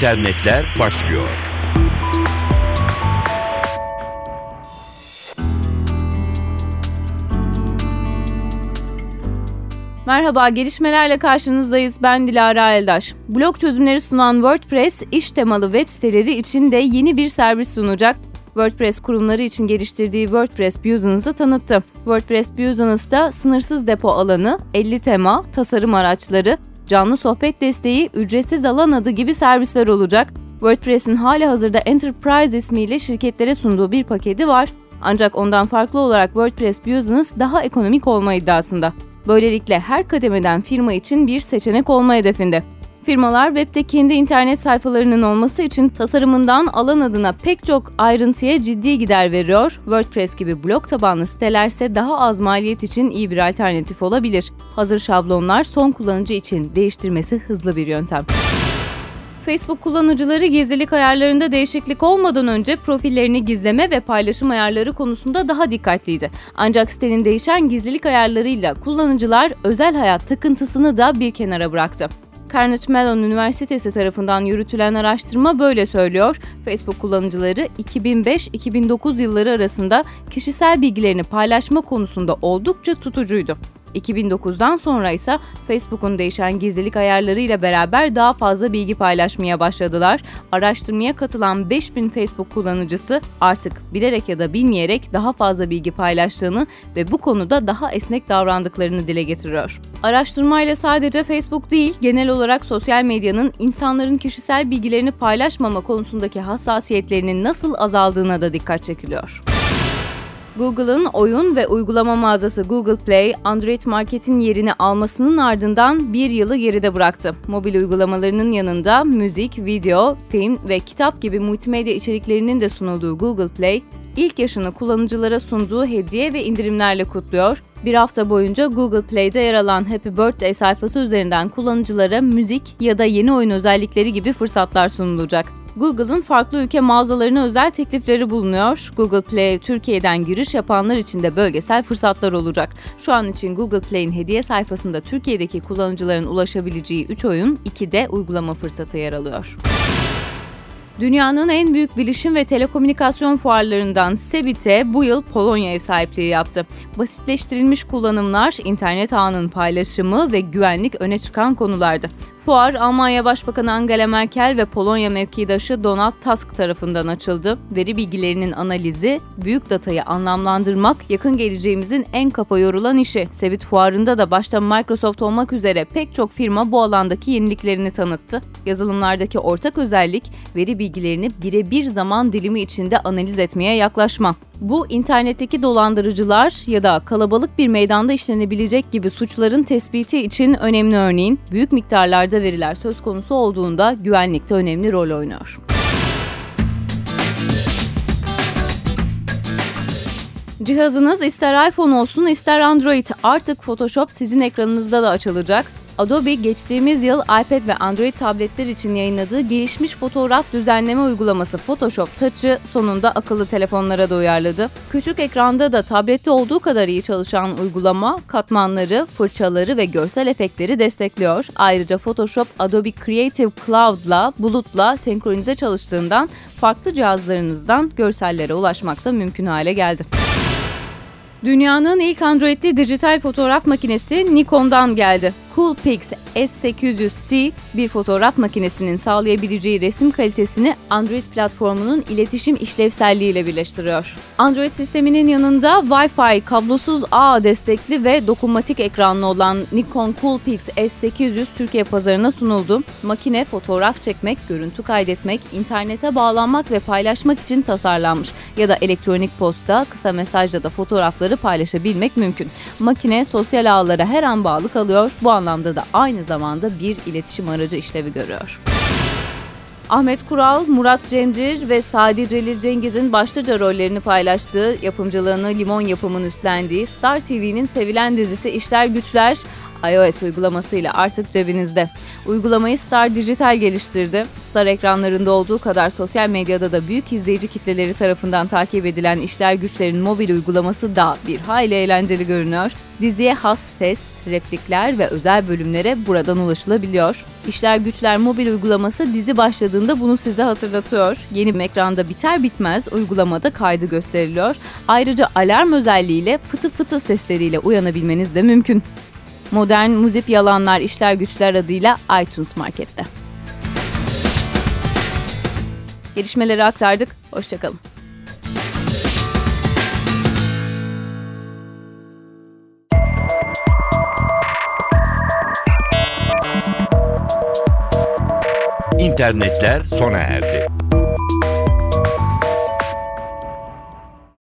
internetler başlıyor. Merhaba, gelişmelerle karşınızdayız. Ben Dilara Eldaş. Blok çözümleri sunan WordPress, iş temalı web siteleri için de yeni bir servis sunacak. WordPress kurumları için geliştirdiği WordPress Business'ı tanıttı. WordPress Business'ta sınırsız depo alanı, 50 tema, tasarım araçları, canlı sohbet desteği, ücretsiz alan adı gibi servisler olacak. WordPress'in hali hazırda Enterprise ismiyle şirketlere sunduğu bir paketi var. Ancak ondan farklı olarak WordPress Business daha ekonomik olma iddiasında. Böylelikle her kademeden firma için bir seçenek olma hedefinde. Firmalar webde kendi internet sayfalarının olması için tasarımından alan adına pek çok ayrıntıya ciddi gider veriyor. WordPress gibi blok tabanlı sitelerse daha az maliyet için iyi bir alternatif olabilir. Hazır şablonlar son kullanıcı için değiştirmesi hızlı bir yöntem. Facebook kullanıcıları gizlilik ayarlarında değişiklik olmadan önce profillerini gizleme ve paylaşım ayarları konusunda daha dikkatliydi. Ancak sitenin değişen gizlilik ayarlarıyla kullanıcılar özel hayat takıntısını da bir kenara bıraktı. Carnegie Mellon Üniversitesi tarafından yürütülen araştırma böyle söylüyor. Facebook kullanıcıları 2005-2009 yılları arasında kişisel bilgilerini paylaşma konusunda oldukça tutucuydu. 2009'dan sonra ise Facebook'un değişen gizlilik ayarlarıyla beraber daha fazla bilgi paylaşmaya başladılar. Araştırmaya katılan 5000 Facebook kullanıcısı artık bilerek ya da bilmeyerek daha fazla bilgi paylaştığını ve bu konuda daha esnek davrandıklarını dile getiriyor. Araştırmayla sadece Facebook değil, genel olarak sosyal medyanın insanların kişisel bilgilerini paylaşmama konusundaki hassasiyetlerinin nasıl azaldığına da dikkat çekiliyor. Google'ın oyun ve uygulama mağazası Google Play, Android Market'in yerini almasının ardından bir yılı geride bıraktı. Mobil uygulamalarının yanında müzik, video, film ve kitap gibi multimedya içeriklerinin de sunulduğu Google Play, ilk yaşını kullanıcılara sunduğu hediye ve indirimlerle kutluyor. Bir hafta boyunca Google Play'de yer alan Happy Birthday sayfası üzerinden kullanıcılara müzik ya da yeni oyun özellikleri gibi fırsatlar sunulacak. Google'ın farklı ülke mağazalarına özel teklifleri bulunuyor. Google Play Türkiye'den giriş yapanlar için de bölgesel fırsatlar olacak. Şu an için Google Play'in hediye sayfasında Türkiye'deki kullanıcıların ulaşabileceği 3 oyun, 2 de uygulama fırsatı yer alıyor. Dünyanın en büyük bilişim ve telekomünikasyon fuarlarından Sebit'e bu yıl Polonya ev sahipliği yaptı. Basitleştirilmiş kullanımlar, internet ağının paylaşımı ve güvenlik öne çıkan konulardı. Fuar, Almanya Başbakanı Angela Merkel ve Polonya mevkidaşı Donald Tusk tarafından açıldı. Veri bilgilerinin analizi, büyük datayı anlamlandırmak yakın geleceğimizin en kafa yorulan işi. Sebit fuarında da başta Microsoft olmak üzere pek çok firma bu alandaki yeniliklerini tanıttı. Yazılımlardaki ortak özellik, veri bilgilerini birebir zaman dilimi içinde analiz etmeye yaklaşma. Bu internetteki dolandırıcılar ya da kalabalık bir meydanda işlenebilecek gibi suçların tespiti için önemli örneğin büyük miktarlarda veriler söz konusu olduğunda güvenlikte önemli rol oynuyor. Cihazınız ister iPhone olsun ister Android artık Photoshop sizin ekranınızda da açılacak. Adobe geçtiğimiz yıl iPad ve Android tabletler için yayınladığı gelişmiş fotoğraf düzenleme uygulaması Photoshop Touch'ı sonunda akıllı telefonlara da uyarladı. Küçük ekranda da tablette olduğu kadar iyi çalışan uygulama katmanları, fırçaları ve görsel efektleri destekliyor. Ayrıca Photoshop Adobe Creative Cloud'la bulutla senkronize çalıştığından farklı cihazlarınızdan görsellere ulaşmak da mümkün hale geldi. Dünyanın ilk Android'li dijital fotoğraf makinesi Nikon'dan geldi. Coolpix S800C bir fotoğraf makinesinin sağlayabileceği resim kalitesini Android platformunun iletişim işlevselliğiyle birleştiriyor. Android sisteminin yanında Wi-Fi, kablosuz ağ destekli ve dokunmatik ekranlı olan Nikon Coolpix S800 Türkiye pazarına sunuldu. Makine fotoğraf çekmek, görüntü kaydetmek, internete bağlanmak ve paylaşmak için tasarlanmış ya da elektronik posta, kısa mesajla da fotoğrafları paylaşabilmek mümkün. Makine sosyal ağlara her an bağlı kalıyor. Bu anlamda da aynı zamanda bir iletişim aracı işlevi görüyor. Ahmet Kural, Murat Cemcir ve Sadi Celil Cengiz'in başlıca rollerini paylaştığı, yapımcılığını Limon yapımın üstlendiği Star TV'nin sevilen dizisi İşler Güçler iOS uygulamasıyla artık cebinizde. Uygulamayı Star Digital geliştirdi. Star ekranlarında olduğu kadar sosyal medyada da büyük izleyici kitleleri tarafından takip edilen işler güçlerin mobil uygulaması da bir hayli eğlenceli görünüyor. Diziye has ses, replikler ve özel bölümlere buradan ulaşılabiliyor. İşler Güçler mobil uygulaması dizi başladığında bunu size hatırlatıyor. Yeni ekranda biter bitmez uygulamada kaydı gösteriliyor. Ayrıca alarm özelliğiyle fıtı fıtı sesleriyle uyanabilmeniz de mümkün. Modern Muzip Yalanlar İşler Güçler adıyla iTunes Market'te. Gelişmeleri aktardık. Hoşçakalın. İnternetler sona erdi.